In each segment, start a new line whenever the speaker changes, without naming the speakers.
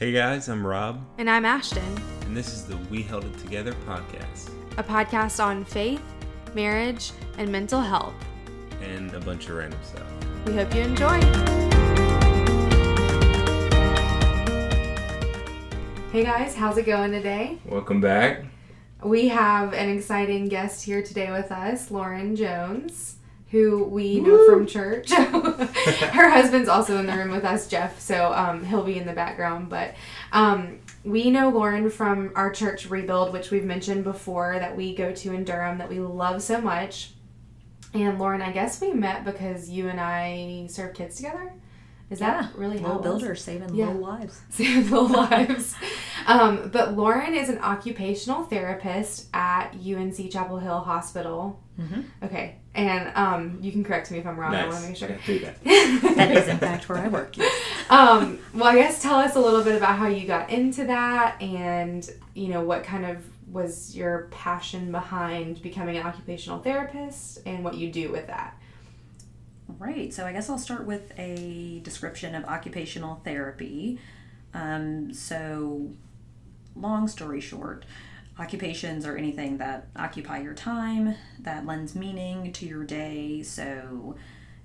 Hey guys, I'm Rob,
And I'm Ashton,
and this is the We Held It Together podcast
a podcast on faith, marriage, and mental health.
and a bunch of random stuff.
We hope you enjoy. Hey guys, how's it going today?
Welcome back.
We have an exciting guest here today with us, Lauren Jones, who we know from church. Her husband's also in the room with us, Jeff, so um, he'll be in the background. But um, we know Lauren from our church Rebuild, which we've mentioned before that we go to in Durham that we love so much. And Lauren, I guess we met because you and I serve kids together. Is that really how
little
it was?
builders saving
Yeah.
little lives.
Saving little lives. Um, but Lauren is an occupational therapist at UNC Chapel Hill Hospital.
Mhm.
Okay, and um, you can correct me if I'm wrong. I want to make sure.
Yeah, do that.
That is in fact where I work. Yes.
um, well, I guess tell us a little bit about how you got into that, and you know what kind of was your passion behind becoming an occupational therapist, and what you do with that.
Right. So I guess I'll start with a description of occupational therapy. Um, so, long story short, occupations are anything that occupy your time, that lends meaning to your day. So,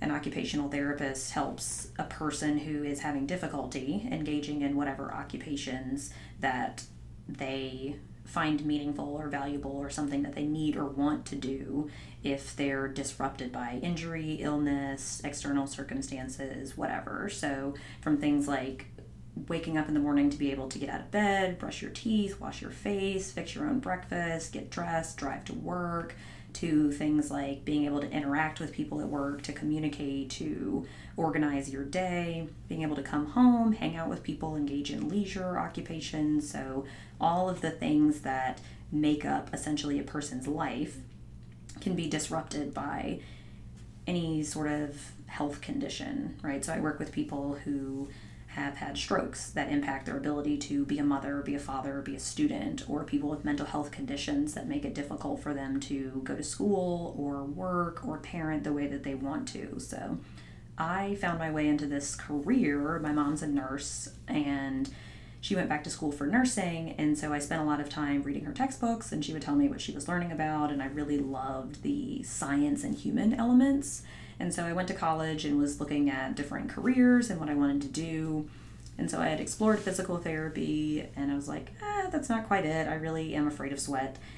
an occupational therapist helps a person who is having difficulty engaging in whatever occupations that they find meaningful or valuable or something that they need or want to do if they're disrupted by injury, illness, external circumstances, whatever. So, from things like waking up in the morning to be able to get out of bed, brush your teeth, wash your face, fix your own breakfast, get dressed, drive to work, to things like being able to interact with people at work, to communicate, to organize your day, being able to come home, hang out with people, engage in leisure occupations. So, all of the things that make up essentially a person's life can be disrupted by any sort of health condition, right? So I work with people who have had strokes that impact their ability to be a mother, be a father, be a student, or people with mental health conditions that make it difficult for them to go to school or work or parent the way that they want to. So I found my way into this career. My mom's a nurse and she went back to school for nursing and so i spent a lot of time reading her textbooks and she would tell me what she was learning about and i really loved the science and human elements and so i went to college and was looking at different careers and what i wanted to do. And so i had explored physical therapy and i was like ah that's not quite it. I really am afraid of sweat.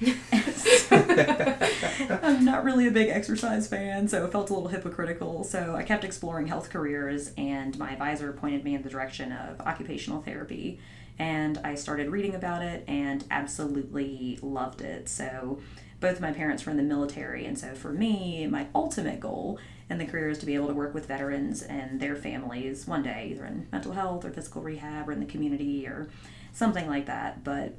I'm not really a big exercise fan so it felt a little hypocritical. So i kept exploring health careers and my advisor pointed me in the direction of occupational therapy. And I started reading about it and absolutely loved it. So, both of my parents were in the military, and so for me, my ultimate goal in the career is to be able to work with veterans and their families one day, either in mental health or physical rehab or in the community or something like that. But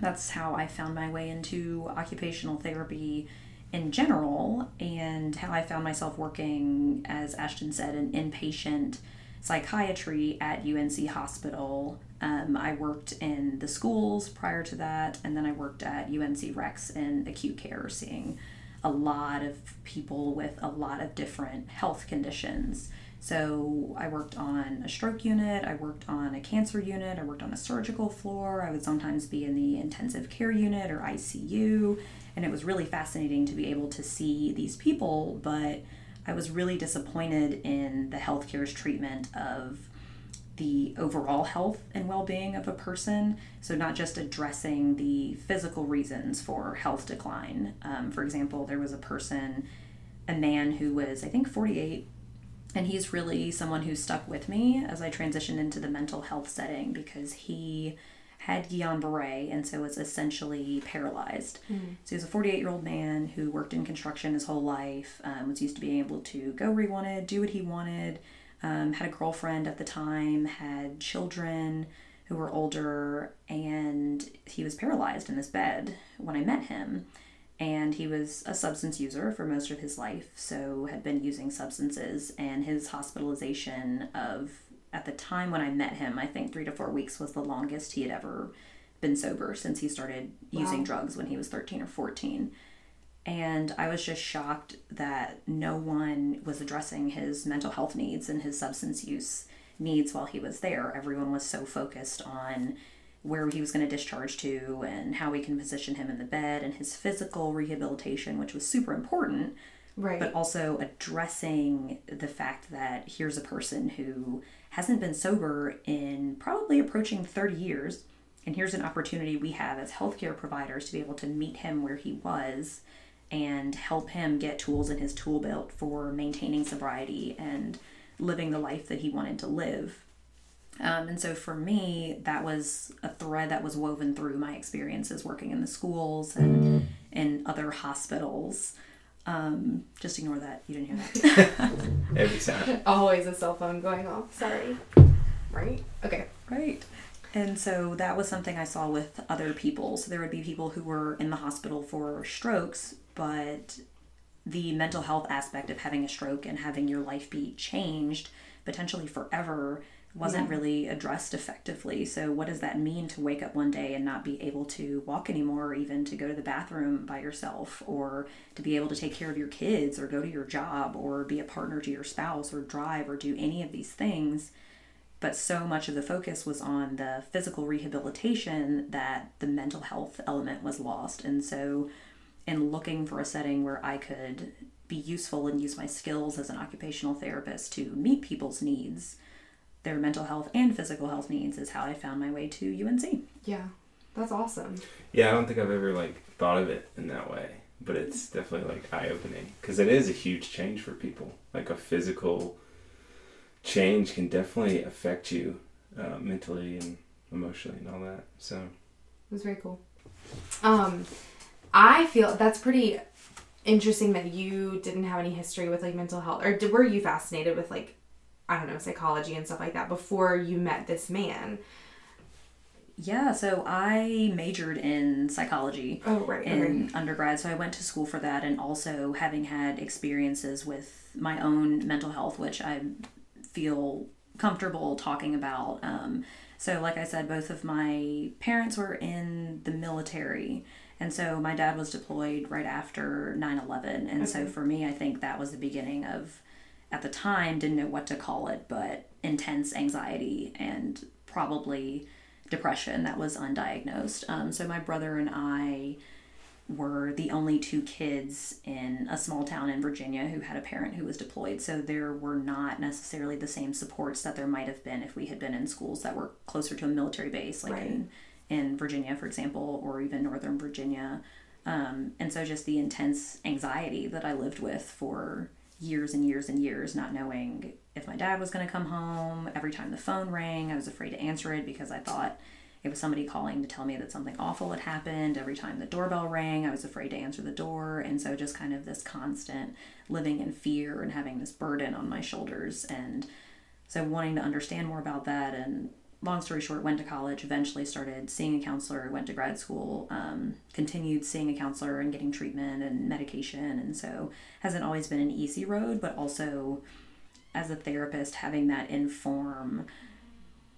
that's how I found my way into occupational therapy in general, and how I found myself working, as Ashton said, in inpatient psychiatry at UNC Hospital. Um, I worked in the schools prior to that, and then I worked at UNC Rex in acute care, seeing a lot of people with a lot of different health conditions. So I worked on a stroke unit, I worked on a cancer unit, I worked on a surgical floor, I would sometimes be in the intensive care unit or ICU, and it was really fascinating to be able to see these people, but I was really disappointed in the healthcare's treatment of the overall health and well being of a person. So, not just addressing the physical reasons for health decline. Um, for example, there was a person, a man who was, I think, 48, and he's really someone who stuck with me as I transitioned into the mental health setting because he had Guillain Barre and so was essentially paralyzed. So he was a 48 year old man who worked in construction his whole life, um, was used to being able to go where he wanted, do what he wanted, um, had a girlfriend at the time, had children who were older, and he was paralyzed in his bed when I met him. And he was a substance user for most of his life, so had been using substances, and his hospitalization of at the time when I met him, I think three to four weeks was the longest he had ever been sober since he started using drugs when he was 13 or 14. And I was just shocked that no one was addressing his mental health needs and his substance use needs while he was there. Everyone was so focused on where he was going to discharge to and how we can position him in the bed and his physical rehabilitation, which was super important,
Right.
but also addressing the fact that here's a person who hasn't been sober in probably approaching 30 years. And here's an opportunity we have as healthcare providers to be able to meet him where he was and help him get tools in his tool belt for maintaining sobriety and living the life that he wanted to live. Um, and so for me, that was a thread that was woven through my experiences working in the schools and in other hospitals. Um, just ignore that. You didn't hear that.
Every time.
Always a cell phone going off. Sorry. Right? Okay.
Right. And so that was something I saw with other people. So there would be people who were in the hospital for strokes, but the mental health aspect of having a stroke and having your life be changed potentially forever wasn't really addressed effectively. So what does that mean to wake up one day and not be able to walk anymore or even to go to the bathroom by yourself or to be able to take care of your kids or go to your job or be a partner to your spouse or drive or do any of these things? but so much of the focus was on the physical rehabilitation that the mental health element was lost. And so, in looking for a setting where I could be useful and use my skills as an occupational therapist to meet people's needs, their mental health and physical health needs, is how I found my way to UNC.
Yeah. That's awesome.
Yeah, I don't think I've ever like thought of it in that way, but it's definitely like eye opening because it is a huge change for people. Like a physical change can definitely affect you uh, mentally and emotionally and all that. So
It was very cool. Um, I feel that's pretty interesting that you didn't have any history with like mental health, or were you fascinated with like I don't know psychology and stuff like that before you met this man?
Yeah, so I majored in psychology.
Oh right,
in undergrad. So I went to school for that, and also having had experiences with my own mental health, which I feel comfortable talking about. Um, so, like I said, both of my parents were in the military. And so my dad was deployed right after 9 11. And so for me, I think that was the beginning of, at the time, didn't know what to call it, but intense anxiety and probably depression that was undiagnosed. Um, so my brother and I were the only two kids in a small town in Virginia who had a parent who was deployed. So there were not necessarily the same supports that there might have been if we had been in schools that were closer to a military base, like
Right.
in, in Virginia, for example, or even Northern Virginia. Um, and so just the intense anxiety that I lived with for years and years and years, not knowing if my dad was going to come home. Every time the phone rang, I was afraid to answer it because I thought it was somebody calling to tell me that something awful had happened. Every time the doorbell rang, I was afraid to answer the door. And so just kind of this constant living in fear and having this burden on my shoulders. And so wanting to understand more about that and long story short went to college eventually started seeing a counselor went to grad school um, continued seeing a counselor and getting treatment and medication. And so hasn't always been an easy road but also as a therapist having that inform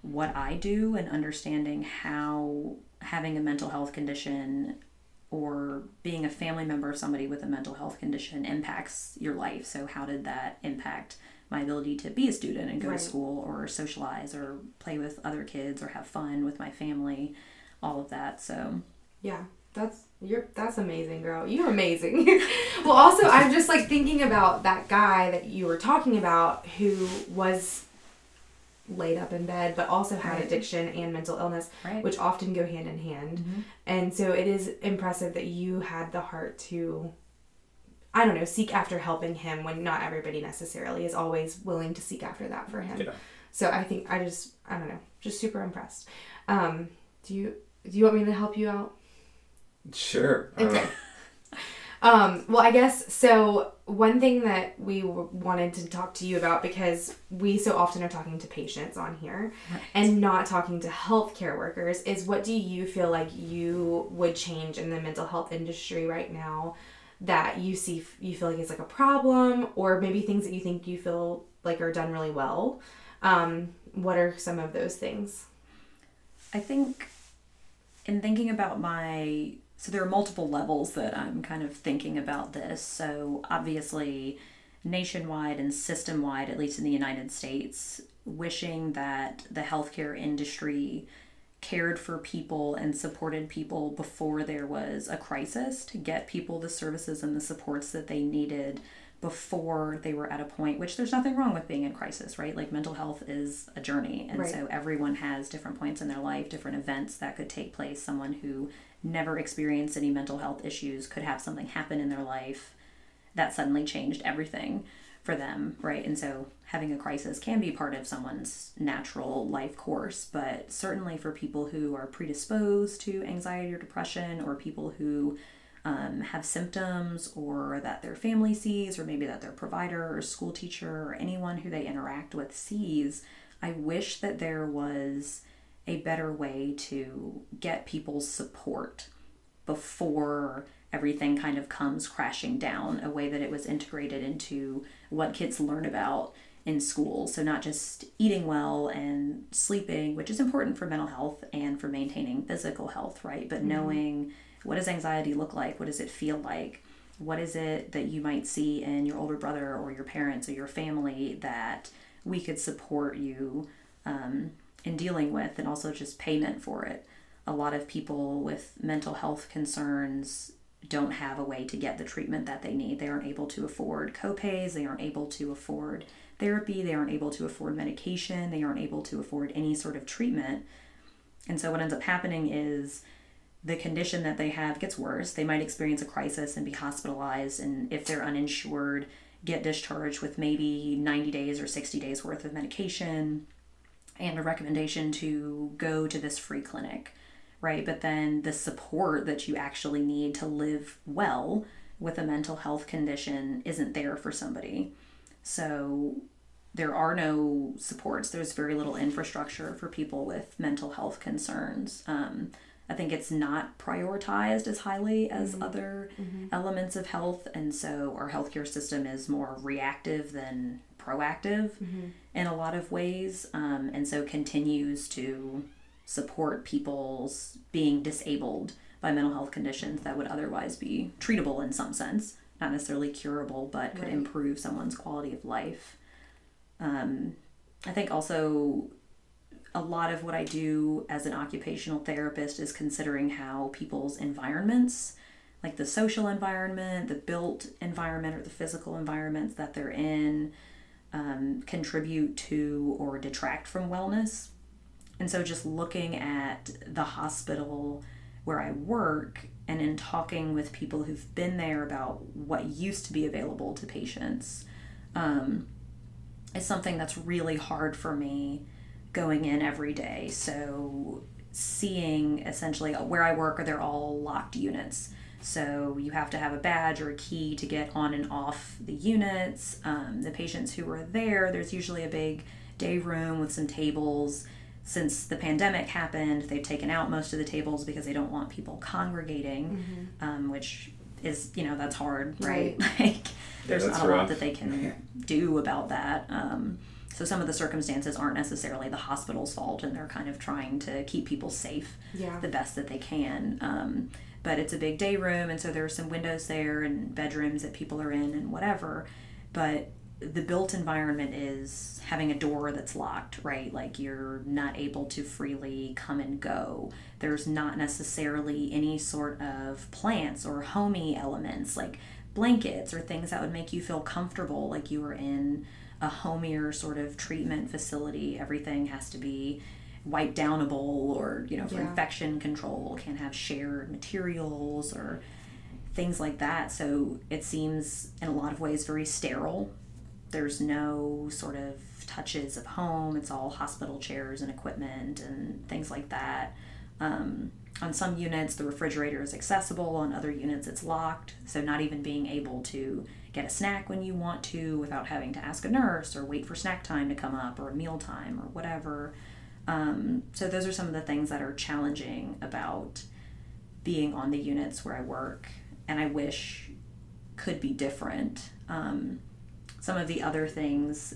what i do and understanding how having a mental health condition or being a family member of somebody with a mental health condition impacts your life. So how did that impact my ability to be a student and go
Right.
to school or socialize or play with other kids or have fun with my family all of that so
Yeah, that's you're that's amazing, girl. You're amazing. well, also I'm just like thinking about that guy that you were talking about who was laid up in bed but also had
Right.
addiction and mental illness
right
which often go hand in hand
Mhm.
and so it is impressive that you had the heart to i don't know seek after helping him when not everybody necessarily is always willing to seek after that for him
Yeah.
so i think i just i don't know just super impressed um do you do you want me to help you out
Sure.
Okay. Um, well, I guess so. One thing that we w- wanted to talk to you about because we so often are talking to patients on here
Right.
and not talking to healthcare workers is what do you feel like you would change in the mental health industry right now that you see you feel like it's like a problem or maybe things that you think you feel like are done really well. Um, what are some of those things?
I think in thinking about my so there are multiple levels that I'm kind of thinking about this. So obviously nationwide and system wide, at least in the United States, wishing that the healthcare industry cared for people and supported people before there was a crisis to get people the services and the supports that they needed before they were at a point which there's nothing wrong with being in crisis right? Like mental health is a journey. And
Right.
so everyone has different points in their life different events that could take place. Someone who never experienced any mental health issues could have something happen in their life that suddenly changed everything for them, right? And so having a crisis can be part of someone's natural life course, but certainly for people who are predisposed to anxiety or depression, or people who um, have symptoms, or that their family sees, or maybe that their provider or school teacher or anyone who they interact with sees, I wish that there was a better way to get people's support before everything kind of comes crashing down, a way that it was integrated into what kids learn about in school. So, not just eating well and sleeping, which is important for mental health and for maintaining physical health, right? But knowing what does anxiety look like? What does it feel like? What is it that you might see in your older brother or your parents or your family that we could support you um, in dealing with and also just payment for it? A lot of people with mental health concerns don't have a way to get the treatment that they need. They aren't able to afford copays, they aren't able to afford therapy, they aren't able to afford medication, they aren't able to afford any sort of treatment. And so what ends up happening is the condition that they have gets worse. They might experience a crisis and be hospitalized, and if they're uninsured, get discharged with maybe 90 days or 60 days worth of medication and a recommendation to go to this free clinic, right? But then the support that you actually need to live well with a mental health condition isn't there for somebody. So there are no supports. There's very little infrastructure for people with mental health concerns. Um, I think it's not prioritized as highly as other elements of health, and so our healthcare system is more reactive than proactive in a lot of ways, um, and so continues to support people's being disabled by mental health conditions that would otherwise be treatable in some sense, not necessarily curable, but could
Right.
improve someone's quality of life. Um, I think also a lot of what I do as an occupational therapist is considering how people's environments, like the social environment, the built environment, or the physical environments that they're in, um, contribute to or detract from wellness. And so, just looking at the hospital where I work and in talking with people who've been there about what used to be available to patients um, is something that's really hard for me going in every day. So, seeing essentially where I work, are they're all locked units. So, you have to have a badge or a key to get on and off the units. Um, the patients who are there, there's usually a big day room with some tables. Since the pandemic happened, they've taken out most of the tables because they don't want people congregating, um, which is, you know, that's hard, right? like, there's
that's
not a lot that they can do about that. Um, so some of the circumstances aren't necessarily the hospital's fault, and they're kind of trying to keep people safe
Yeah.
the best that they can. Um, but it's a big day room, and so there are some windows there and bedrooms that people are in and whatever. But the built environment is having a door that's locked, right? Like you're not able to freely come and go. There's not necessarily any sort of plants or homey elements like blankets or things that would make you feel comfortable, like you were in a homier sort of treatment facility. Everything has to be wipe downable or, you know, for
Yeah.
infection control, can't have shared materials or things like that. So it seems in a lot of ways very sterile. There's no sort of touches of home. It's all hospital chairs and equipment and things like that. Um, on some units, the refrigerator is accessible. On other units, it's locked. So not even being able to get a snack when you want to without having to ask a nurse or wait for snack time to come up or meal time or whatever. Um, so those are some of the things that are challenging about being on the units where I work, and I wish could be different. Um, some of the other things,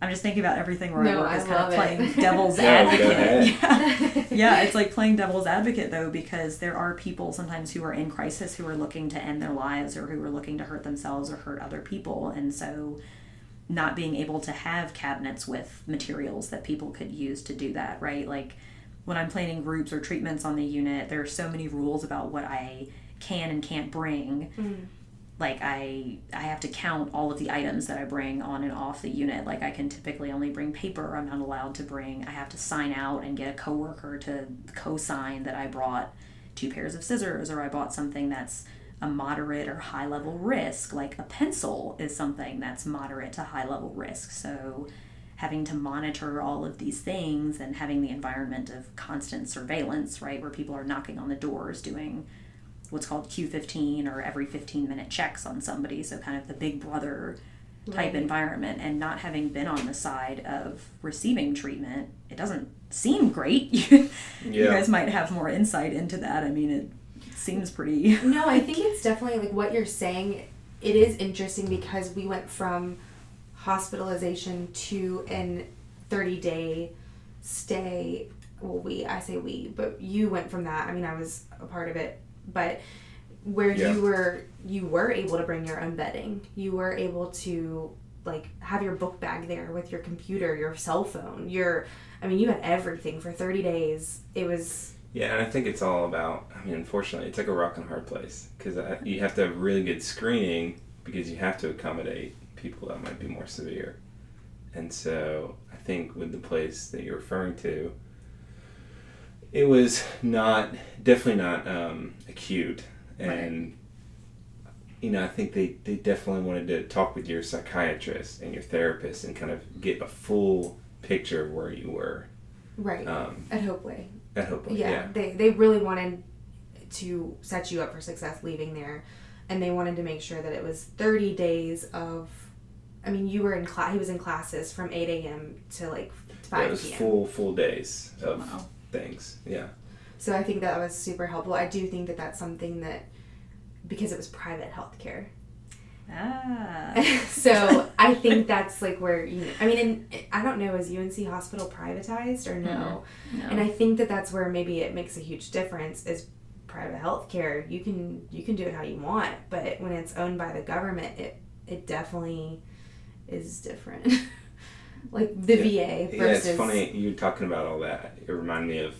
I'm just thinking about everything where I
No,
work
I
is kind of
love it.
playing devil's
Yeah,
advocate. Yeah. yeah, it's like playing devil's advocate though, because there are people sometimes who are in crisis who are looking to end their lives or who are looking to hurt themselves or hurt other people, and so not being able to have cabinets with materials that people could use to do that, right? Like when I'm planning groups or treatments on the unit, there are so many rules about what I can and can't bring.
Mm.
Like I I have to count all of the items that I bring on and off the unit. Like I can typically only bring paper. I'm not allowed to bring. I have to sign out and get a coworker to co-sign that I brought two pairs of scissors or I bought something that's a moderate or high level risk. Like a pencil is something that's moderate to high level risk. So having to monitor all of these things and having the environment of constant surveillance, right, where people are knocking on the doors doing what's called Q15 or every 15 minute checks on somebody. So, kind of the big brother type
Right.
environment, and not having been on the side of receiving treatment, it doesn't seem great. you guys might have more insight into that. I mean, it seems pretty.
No, I think it's definitely like what you're saying. It is interesting because we went from hospitalization to an 30 day stay. Well, we, I say we, but you went from that. I mean, I was a part of it, but where
Yeah.
you were, you were able to bring your own bedding. You were able to like have your book bag there with your computer, your cell phone, your. I mean, you had everything for 30 days. It was
Yeah, and I think it's all about. I mean, unfortunately, it's like a rock and hard place because you have to have really good screening because you have to accommodate people that might be more severe. And so, I think with the place that you're referring to, it was not definitely not um, acute, and you know, I think they they definitely wanted to talk with your psychiatrist and your therapist and kind of get a full picture of where you were
right
um,
at Hopeway.
at Hope.
yeah,
yeah.
they they really wanted to set you up for success leaving there and they wanted to make sure that it was 30 days of i mean you were in class he was in classes from 8 a.m to like
Yeah,
5
it was
p.m
full full days of
Wow.
Things. Yeah,
so i think that was super helpful. I do think that that's something that because it was private healthcare.
Ah.
so i think that's like where you i mean in, i don't know is unc hospital privatized or no?
No.
and i think that that's where maybe it makes a huge difference is private healthcare. You can you can do it how you want but when it's owned by the government it it definitely is different like the va Versus... yeah.
It's funny you talking about all that. It reminded me of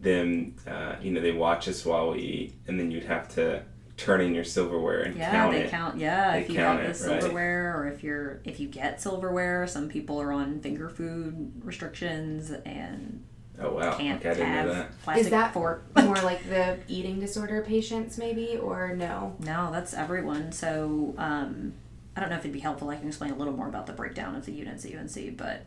them. Uh, you know, they watch us while we eat, and then you'd have to turn in your silverware and
Yeah,
count
they
it.
count. Yeah,
They
if you
count
have the
it, right.
silverware, or if you're if you get silverware, some people are on finger food restrictions and
Oh wow!
can't
okay, I didn't
have
know that.
plastic
is that
fork.
more like the eating disorder patients maybe or no
No, that's everyone. So um, I don't know if it'd be helpful. I can explain a little more about the breakdown of the units at UNC, but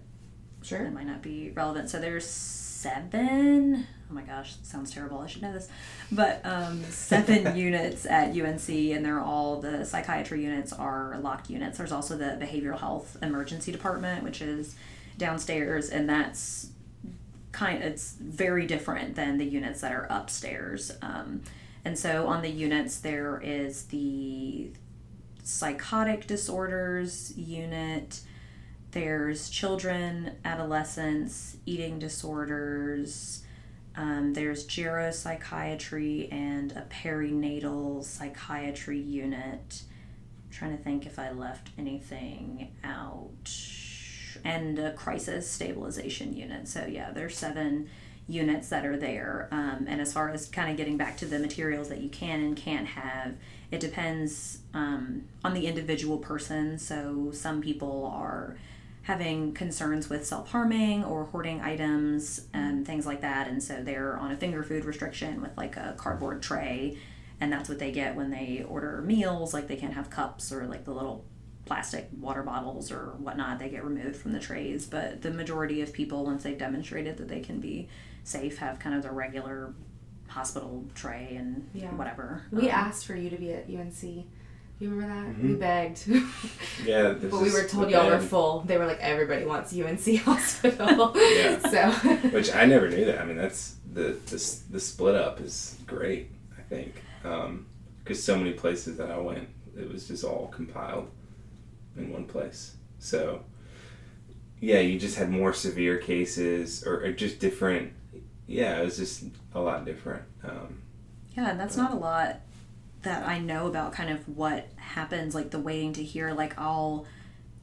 sure
it might not be relevant. So there's seven. Oh my gosh, that sounds terrible. I should know this, but um, seven units at UNC, and they're all the psychiatry units are locked units. There's also the behavioral health emergency department, which is downstairs, and that's kind. It's very different than the units that are upstairs. Um, and so on the units, there is the psychotic disorders unit. There's children, adolescents, eating disorders. Um, there's geropsychiatry and a perinatal psychiatry unit. I'm trying to think if I left anything out. And a crisis stabilization unit. So, yeah, there's seven units that are there. Um, and as far as kind of getting back to the materials that you can and can't have, it depends um, on the individual person. So, some people are having concerns with self harming or hoarding items and things like that. And so they're on a finger food restriction with like a cardboard tray. And that's what they get when they order meals. Like they can't have cups or like the little plastic water bottles or whatnot. They get removed from the trays. But the majority of people, once they've demonstrated that they can be safe, have kind of the regular hospital tray and
Yeah.
whatever.
we
Um,
asked for you to be at unc you remember that
Mm-hmm.
we begged
Yeah, this
But we were told y'all were full. They were like, everybody wants UNC Hospital.
Yeah.
So,
Which I never knew that. I mean, that's the the, the split up is great. I think because so many places that I went, it was just all compiled in one place. So yeah, you just had more severe cases or, or just different. Yeah, it was just a lot different. Um,
Yeah, and that's not a lot that I know about kind of what happens, like the waiting to hear. Like, I'll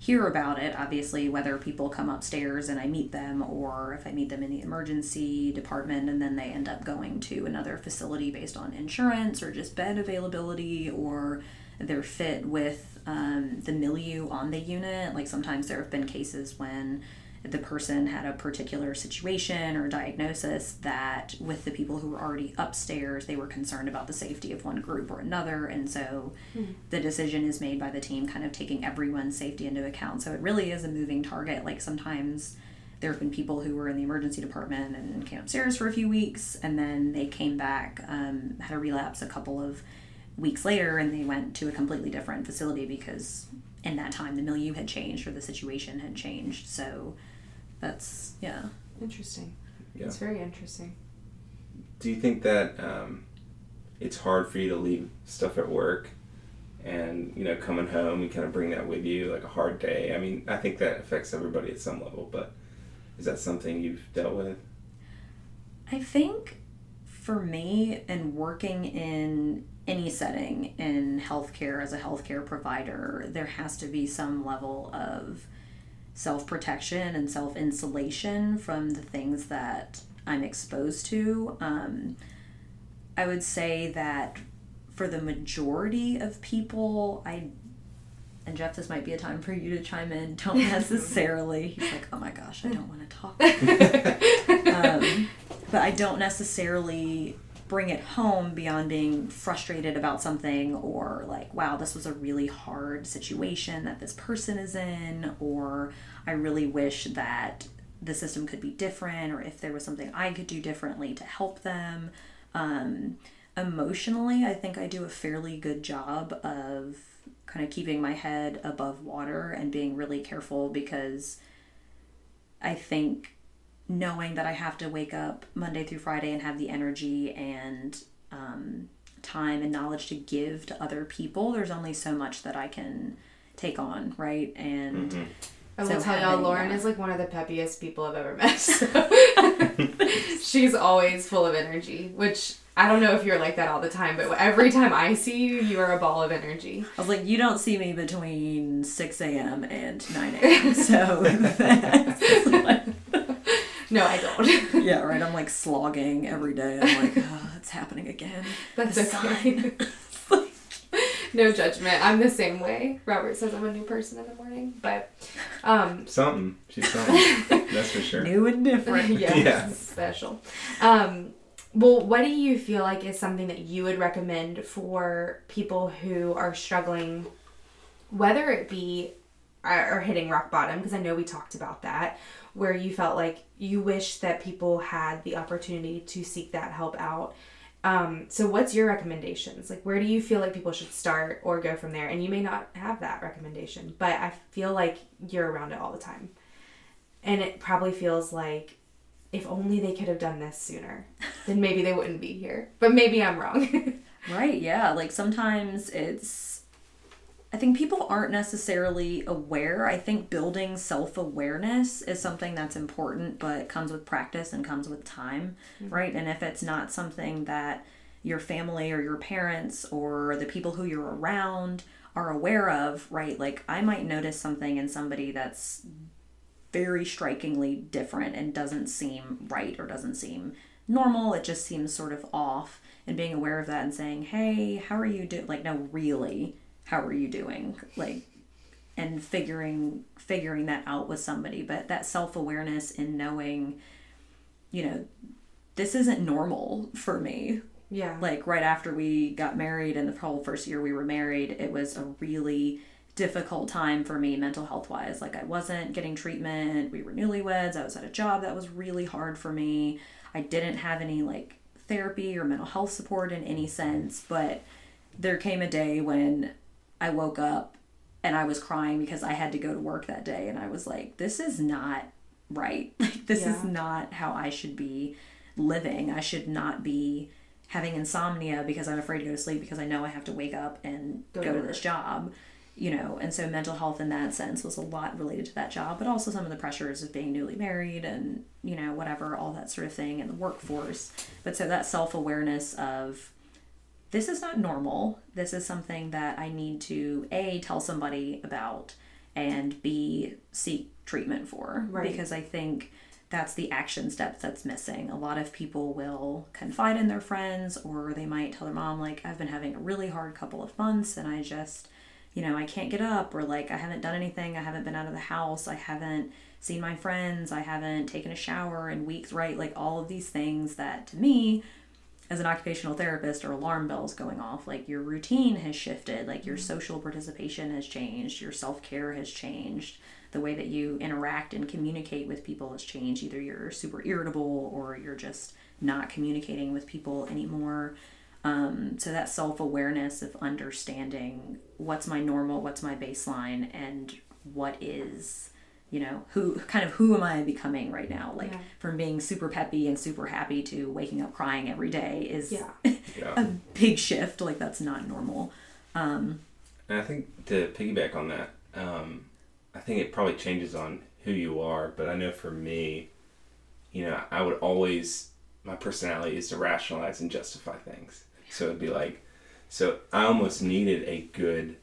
hear about it, obviously, whether people come upstairs and I meet them or if I meet them in the emergency department and then they end up going to another facility based on insurance or just bed availability or they're fit with um, the milieu on the unit. Like sometimes there have been cases when the person had a particular situation or diagnosis that with the people who were already upstairs they were concerned about the safety of one group or another. And so mm-hmm. the decision is made by the team kind of taking everyone's safety into account. So it really is a moving target. Like sometimes there have been people who were in the emergency department and came upstairs for a few weeks and then they came back um, had a relapse a couple of weeks later and they went to a completely different facility because in that time the milieu had changed or the situation had changed. So that's yeah.
Interesting. Yeah. It's very interesting.
Do you think that um, it's hard for you to leave stuff at work and you know coming home and kind of bring that with you like a hard day? I mean, I think that affects everybody at some level, but is that something you've dealt with?
I think for me and working in any setting in healthcare as a healthcare provider, there has to be some level of self protection and self insulation from the things that I'm exposed to. Um, I would say that for the majority of people, I and Jeff, this might be a time for you to chime in. Don't necessarily. He's like, oh my gosh, I don't want to talk. um, but I don't necessarily bring it home beyond being frustrated about something or like, wow, this was a really hard situation that this person is in, or I really wish that the system could be different, or if there was something I could do differently to help them. Um, emotionally, I think I do a fairly good job of kind of keeping my head above water and being really careful because I think knowing that I have to wake up Monday through Friday and have the energy and um, time and knowledge to give to other people, there's only so much that I can take on, right? And mm-hmm.
I will so tell y'all, Lauren that. is like one of the peppiest people I've ever met. So. She's always full of energy, which I don't know if you're like that all the time, but every time I see you, you are a ball of energy.
I was like, you don't see me between 6 a.m. and 9 a.m. So
no, I don't.
yeah, right. I'm like slogging every day. I'm like, oh, it's happening again.
That's a sign. no judgment. I'm the same way. Robert says I'm a new person in the morning, but um,
something. She's something. That's for sure.
New and different.
yes, yeah. Special. Um, well, what do you feel like is something that you would recommend for people who are struggling, whether it be or hitting rock bottom? Because I know we talked about that, where you felt like you wish that people had the opportunity to seek that help out. Um, so what's your recommendations? Like where do you feel like people should start or go from there? And you may not have that recommendation, but I feel like you're around it all the time. And it probably feels like if only they could have done this sooner, then maybe they wouldn't be here. But maybe I'm wrong.
right, yeah. Like sometimes it's I think people aren't necessarily aware. I think building self awareness is something that's important, but comes with practice and comes with time, mm-hmm. right? And if it's not something that your family or your parents or the people who you're around are aware of, right? Like I might notice something in somebody that's very strikingly different and doesn't seem right or doesn't seem normal. It just seems sort of off. And being aware of that and saying, hey, how are you doing? Like, no, really how are you doing? Like and figuring figuring that out with somebody. But that self-awareness in knowing you know this isn't normal for me.
Yeah.
Like right after we got married and the whole first year we were married it was a really difficult time for me mental health wise like i wasn't getting treatment. We were newlyweds. I was at a job that was really hard for me. I didn't have any like therapy or mental health support in any sense. But there came a day when I woke up and I was crying because I had to go to work that day and I was like, this is not right. Like this yeah. is not how I should be living. I should not be having insomnia because I'm afraid to go to sleep because I know I have to wake up and go, go to, to this job. You know, and so mental health in that sense was a lot related to that job, but also some of the pressures of being newly married and, you know, whatever, all that sort of thing in the workforce. But so that self awareness of this is not normal. This is something that I need to A, tell somebody about, and b seek treatment for.
Right.
because i think that's the action steps that's missing. A lot of people will confide in their friends or they might tell their mom like i've been having a really hard couple of months and i just you know i can't get up or like i haven't done anything. I haven't been out of the house. I haven't seen my friends. I haven't taken a shower in weeks right? Like all of these things that to me as an occupational therapist or alarm bells going off like your routine has shifted like your social participation has changed your self-care has changed the way that you interact and communicate with people has changed. Either you're super irritable or you're just not communicating with people anymore. Um, so that self-awareness of understanding what's my normal what's my baseline and what is you know who kind of who am i becoming right now like
Yeah.
from being super peppy and super happy to waking up crying every day is
Yeah.
Yeah.
a big shift like that's not normal
And I think to piggyback on that, um, I think it probably changes on who you are. But I know for me, you know, I would always my personality is to rationalize and justify things. So it'd be like, so I almost needed a good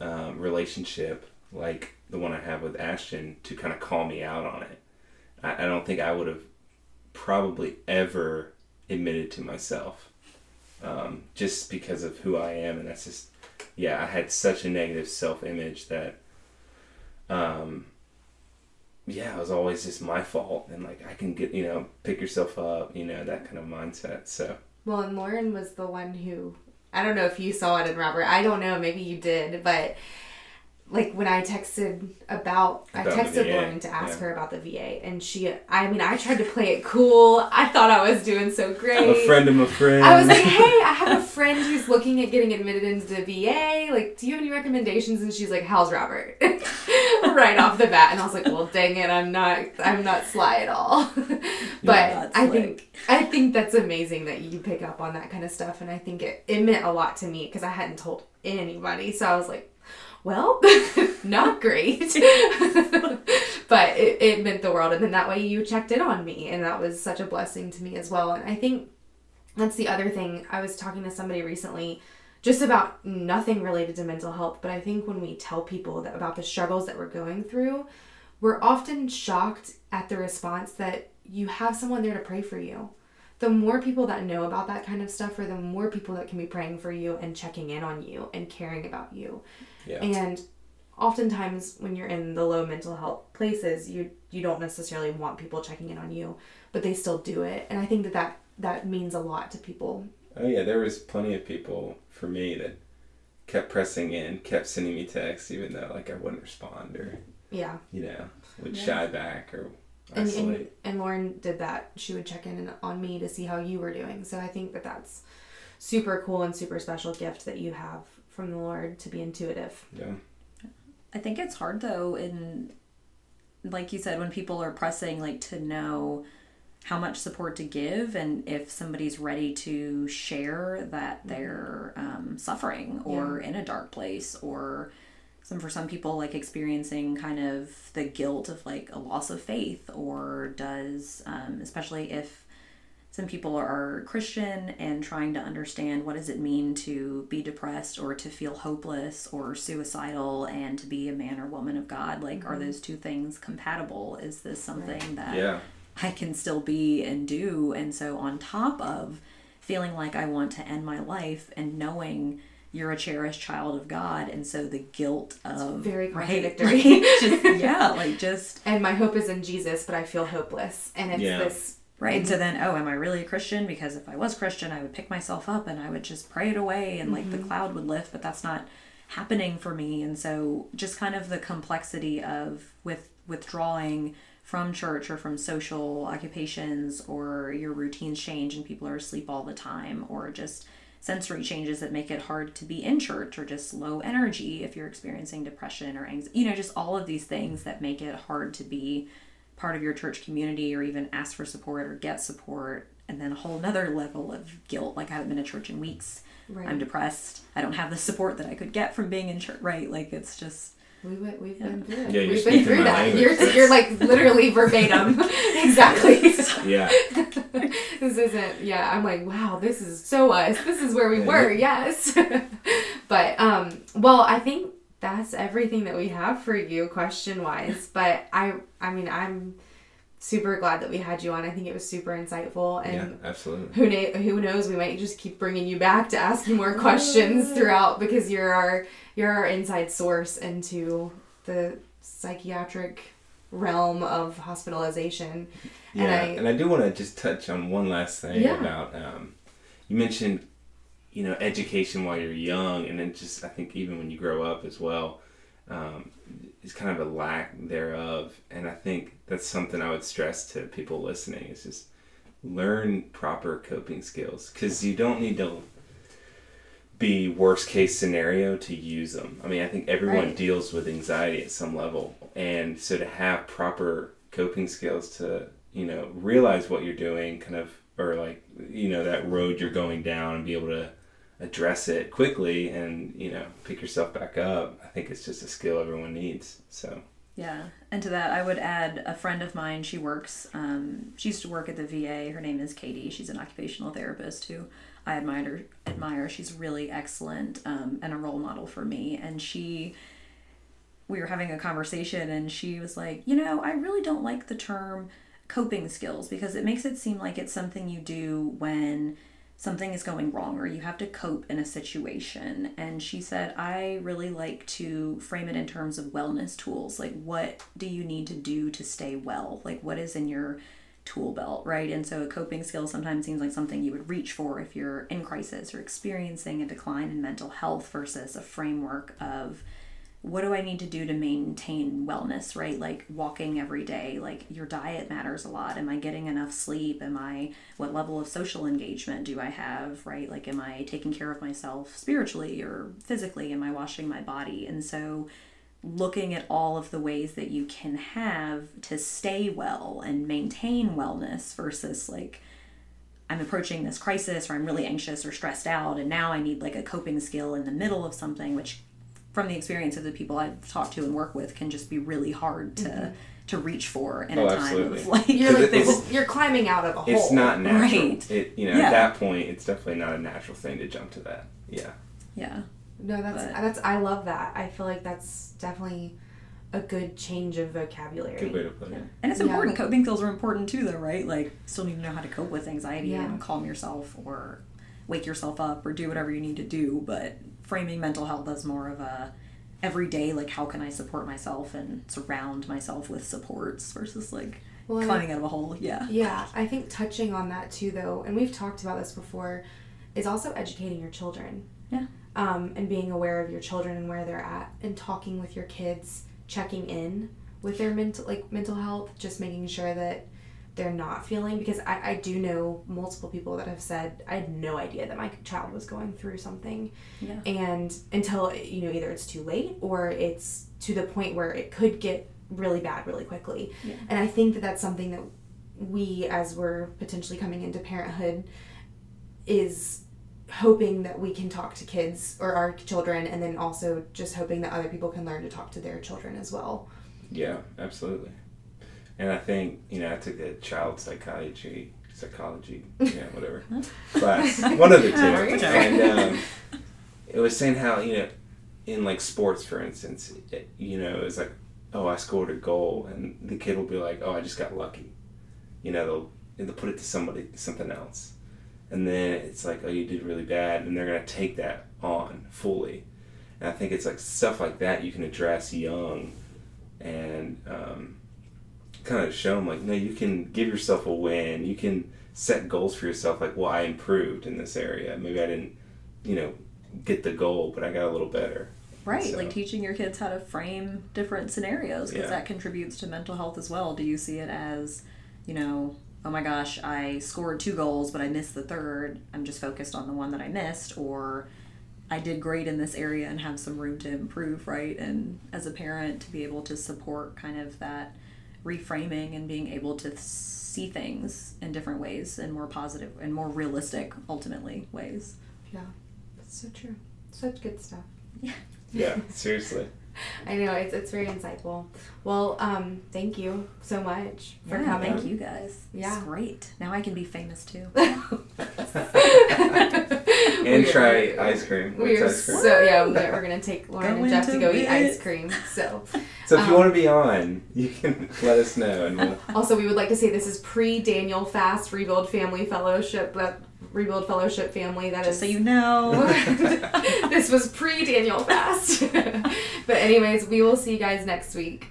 um, relationship like the one I have with Ashton to kind of call me out on it. I, I don't think I would have probably ever admitted to myself um, just because of who I am, and that's just yeah, I had such a negative self image that, um, yeah, it was always just my fault, and like I can get you know pick yourself up, you know that kind of mindset. So
Well, and Lauren was the one who I don't know if you saw it in Robert. I don't know, maybe you did, but like when I texted about, I
About the
texted Lauren to ask
yeah.
her about the VA, and she, I mean, I tried to play it cool. I thought I was doing so great.
I'm a friend of a friend.
I was like, hey, I have a friend who's looking at getting admitted into the VA. Like, do you have any recommendations? And she's like, how's Robert? right off the bat. And I was like, well, dang it, I'm not, I'm not sly at all. but
not
I
slick.
think, I think that's amazing that you pick up on that kind of stuff. And I think it, it meant a lot to me because I hadn't told anybody. So I was like, well, not great. but it, it meant the world. And then that way you checked in on me. And that was such a blessing to me as well. And I think that's the other thing. I was talking to somebody recently just about nothing related to mental health, but I think when we tell people that about the struggles that we're going through, we're often shocked at the response that you have someone there to pray for you. The more people that know about that kind of stuff, or the more people that can be praying for you and checking in on you and caring about you.
Yeah.
And oftentimes when you're in the low mental health places, you you don't necessarily want people checking in on you, but they still do it. And I think that that, that means a lot to people.
Oh yeah, there was plenty of people for me that kept pressing in, kept sending me texts, even though like I wouldn't respond or
Yeah.
you know would
Yeah.
shy back or
And, and and Lauren did that. She would check in on me to see how you were doing. So I think that that's super cool and super special gift that you have from the Lord to be intuitive.
yeah.
I think it's hard though in like you said when people are pressing like to know how much support to give and if somebody's ready to share that they're um, suffering or in a dark place or some for some people like experiencing kind of the guilt of like a loss of faith or does um, especially if some people are christian and trying to understand what does it mean to be depressed or to feel hopeless or suicidal and to be a man or woman of god like are mm-hmm. those two things compatible is this something that
Yeah.
I can still be and do. And so, on top of feeling like I want to end my life and knowing you're a cherished child of God, and so the guilt of
very
right,
contradictory.
like, just yeah, like just
And my hope is in Jesus, but I feel hopeless. And it's
Yeah.
this
right. And so mm-hmm. then, oh, am I really a Christian? Because if I was Christian, I would pick myself up and I would just pray it away, and like the mm-hmm. cloud would lift. But that's not happening for me. And so, just kind of the complexity of with withdrawing from church or from social occupations or your routines change and people are asleep all the time or just sensory changes that make it hard to be in church or just low energy if you're experiencing depression or anxiety you know just all of these things that make it hard to be part of your church community or even ask for support or get support and then a whole nother level of guilt like i haven't been to church in weeks
Right.
i'm depressed i don't have the support that i could get from being in church right like it's just
We went, we've been through it.
Yeah, you're
we've been through that.
language.
You're, you're like literally verbatim. exactly.
Yeah.
this isn't, yeah, I'm like, wow, this is so us. This is where we
Yeah,
were, yes. but, um, well, I think that's everything that we have for you question wise. but I I mean I'm super glad that we had you on. I think it was super insightful and
yeah, absolutely.
who na- who knows we might just keep bringing you back to ask you more questions throughout because you're our you're our inside source into the psychiatric realm of hospitalization.
Yeah,
And I-
and I do want to just touch on one last thing
Yeah.
about um, you mentioned, you know, education while you're young, and then just I think even when you grow up as well, um, is kind of a lack thereof, and I think that's something I would stress to people listening is just learn proper coping skills because you don't need to be worst case scenario to use them. I mean, I think everyone
Right.
deals with anxiety at some level, and so to have proper coping skills to you know realize what you're doing, kind of, or like you know that road you're going down, and be able to address it quickly and you know pick yourself back up. I think it's just a skill everyone needs. So
Yeah, and to that, I would add a friend of mine. She works. Um, she used to work at the VA. Her name is Katie. She's an occupational therapist who I admire. Admire. She's really excellent um, and a role model for me. And she, we were having a conversation, and she was like, you know, I really don't like the term coping skills because it makes it seem like it's something you do when something is going wrong or you have to cope in a situation. And she said, I really like to frame it in terms of wellness tools. Like, what do you need to do to stay well? Like, what is in your tool belt, right? And so a coping skill sometimes seems like something you would reach for if you're in crisis or experiencing a decline in mental health versus a framework of what do I need to do to maintain wellness, right? Like walking every day, like your diet matters a lot. Am I getting enough sleep? Am I, what level of social engagement do I have, right? Like, am I taking care of myself spiritually or physically? Am I washing my body? And so, looking at all of the ways that you can have to stay well and maintain wellness versus like, I'm approaching this crisis or I'm really anxious or stressed out and now I need like a coping skill in the middle of something which from the experience of the people I've talked to and work with can just be really hard to mm-hmm. to reach for in
Oh,
a time
absolutely.
of like
You're like
it's-
you're climbing out of a hole.
it's not natural.
Right.
It you know
Yeah.
at that point it's definitely not a natural thing to jump to that. Yeah.
yeah
No, that's
But-
that's I love that. I feel like that's definitely a good change of vocabulary.
Good way to put it.
and it's
Yeah.
important coping skills are important too though right like still need to know how to cope with anxiety
Yeah.
and calm yourself or wake yourself up or do whatever you need to do but framing mental health as more of a everyday like how can I support myself and surround myself with supports versus like
Well,
climbing out of a hole yeah
Yeah, I think touching on that too, though, and we've talked about this before, is also educating your children.
Yeah.
Um, and being aware of your children and where they're at, and talking with your kids, checking in with their mental like mental health, just making sure that they're not feeling because I, I do know multiple people that have said I had no idea that my child was going through something
yeah
and until you know either it's too late or it's to the point where it could get really bad really quickly
Yeah.
and i think that that's something that we as we're potentially coming into parenthood is hoping that we can talk to kids or our children and then also just hoping that other people can learn to talk to their children as well
Yeah, absolutely. And I think you know I took a child psychology, psychology, yeah, whatever class, one of the two, and um, it was saying how you know, in like sports, for instance, it, you know, it's like, oh, I scored a goal, and the kid will be like, oh, I just got lucky, you know, they'll they'll put it to somebody, something else, and then it's like, oh, you did really bad, and they're gonna take that on fully, and I think it's like stuff like that you can address young and um, kind of show them like no you can give yourself a win you can set goals for yourself like well i improved in this area maybe i didn't you know get the goal but i got a little better
Right,
So-
like teaching your kids how to frame different scenarios because
Yeah.
that contributes to mental health as well. Do you see it as, you know, oh my gosh, I scored two goals but I missed the third. I'm just focused on the one that I missed, or I did great in this area and have some room to improve, right? And as a parent, to be able to support kind of that reframing and being able to see things in different ways and more positive and more realistic, ultimately, ways.
yeah that's so true such good stuff
yeah seriously
i know it's, it's very insightful well um thank you so much for
yeah,
coming
thank you guys.
Yeah.
It's great. Now I can be famous too.
and
We are-
try ice cream.
We're
ice cream?
so yeah. We're we're gonna take Lauren
Go
and Jeff to
into
go eat ice cream. So
So if you
Um,
want to be on, you can let us know, and we'll.
also we would like to say this is pre Daniel Fast Rebuild Family Fellowship. That Rebuild Fellowship family. That is
Just so you know.
this was pre Daniel Fast. but anyways, we will see you guys next week.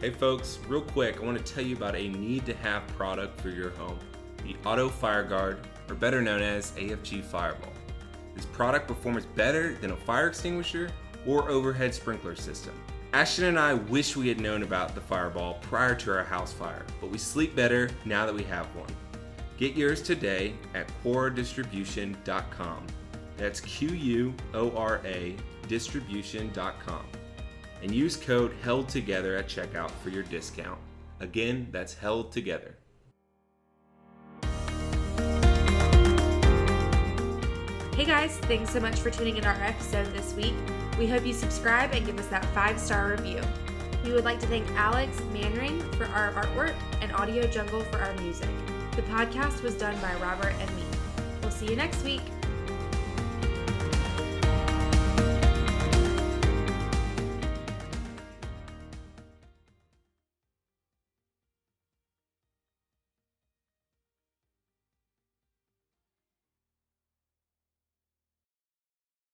Hey folks, real quick, I want to tell you about a need to have product for your home the Auto Fire Guard, or better known as AFG Fireball. This product performs better than a fire extinguisher or overhead sprinkler system. Ashton and I wish we had known about the Fireball prior to our house fire, but we sleep better now that we have one. Get yours today at QuoraDistribution.com. That's Q U O R A distribution.com and use code held together at checkout for your discount. Again, that's held
Hey guys, thanks so much for tuning in our episode this week. We hope you subscribe and give us that five star review. We would like to thank Alex Manring for our artwork and Audio Jungle for our music. The podcast was done by Robert and me. We'll see you next week.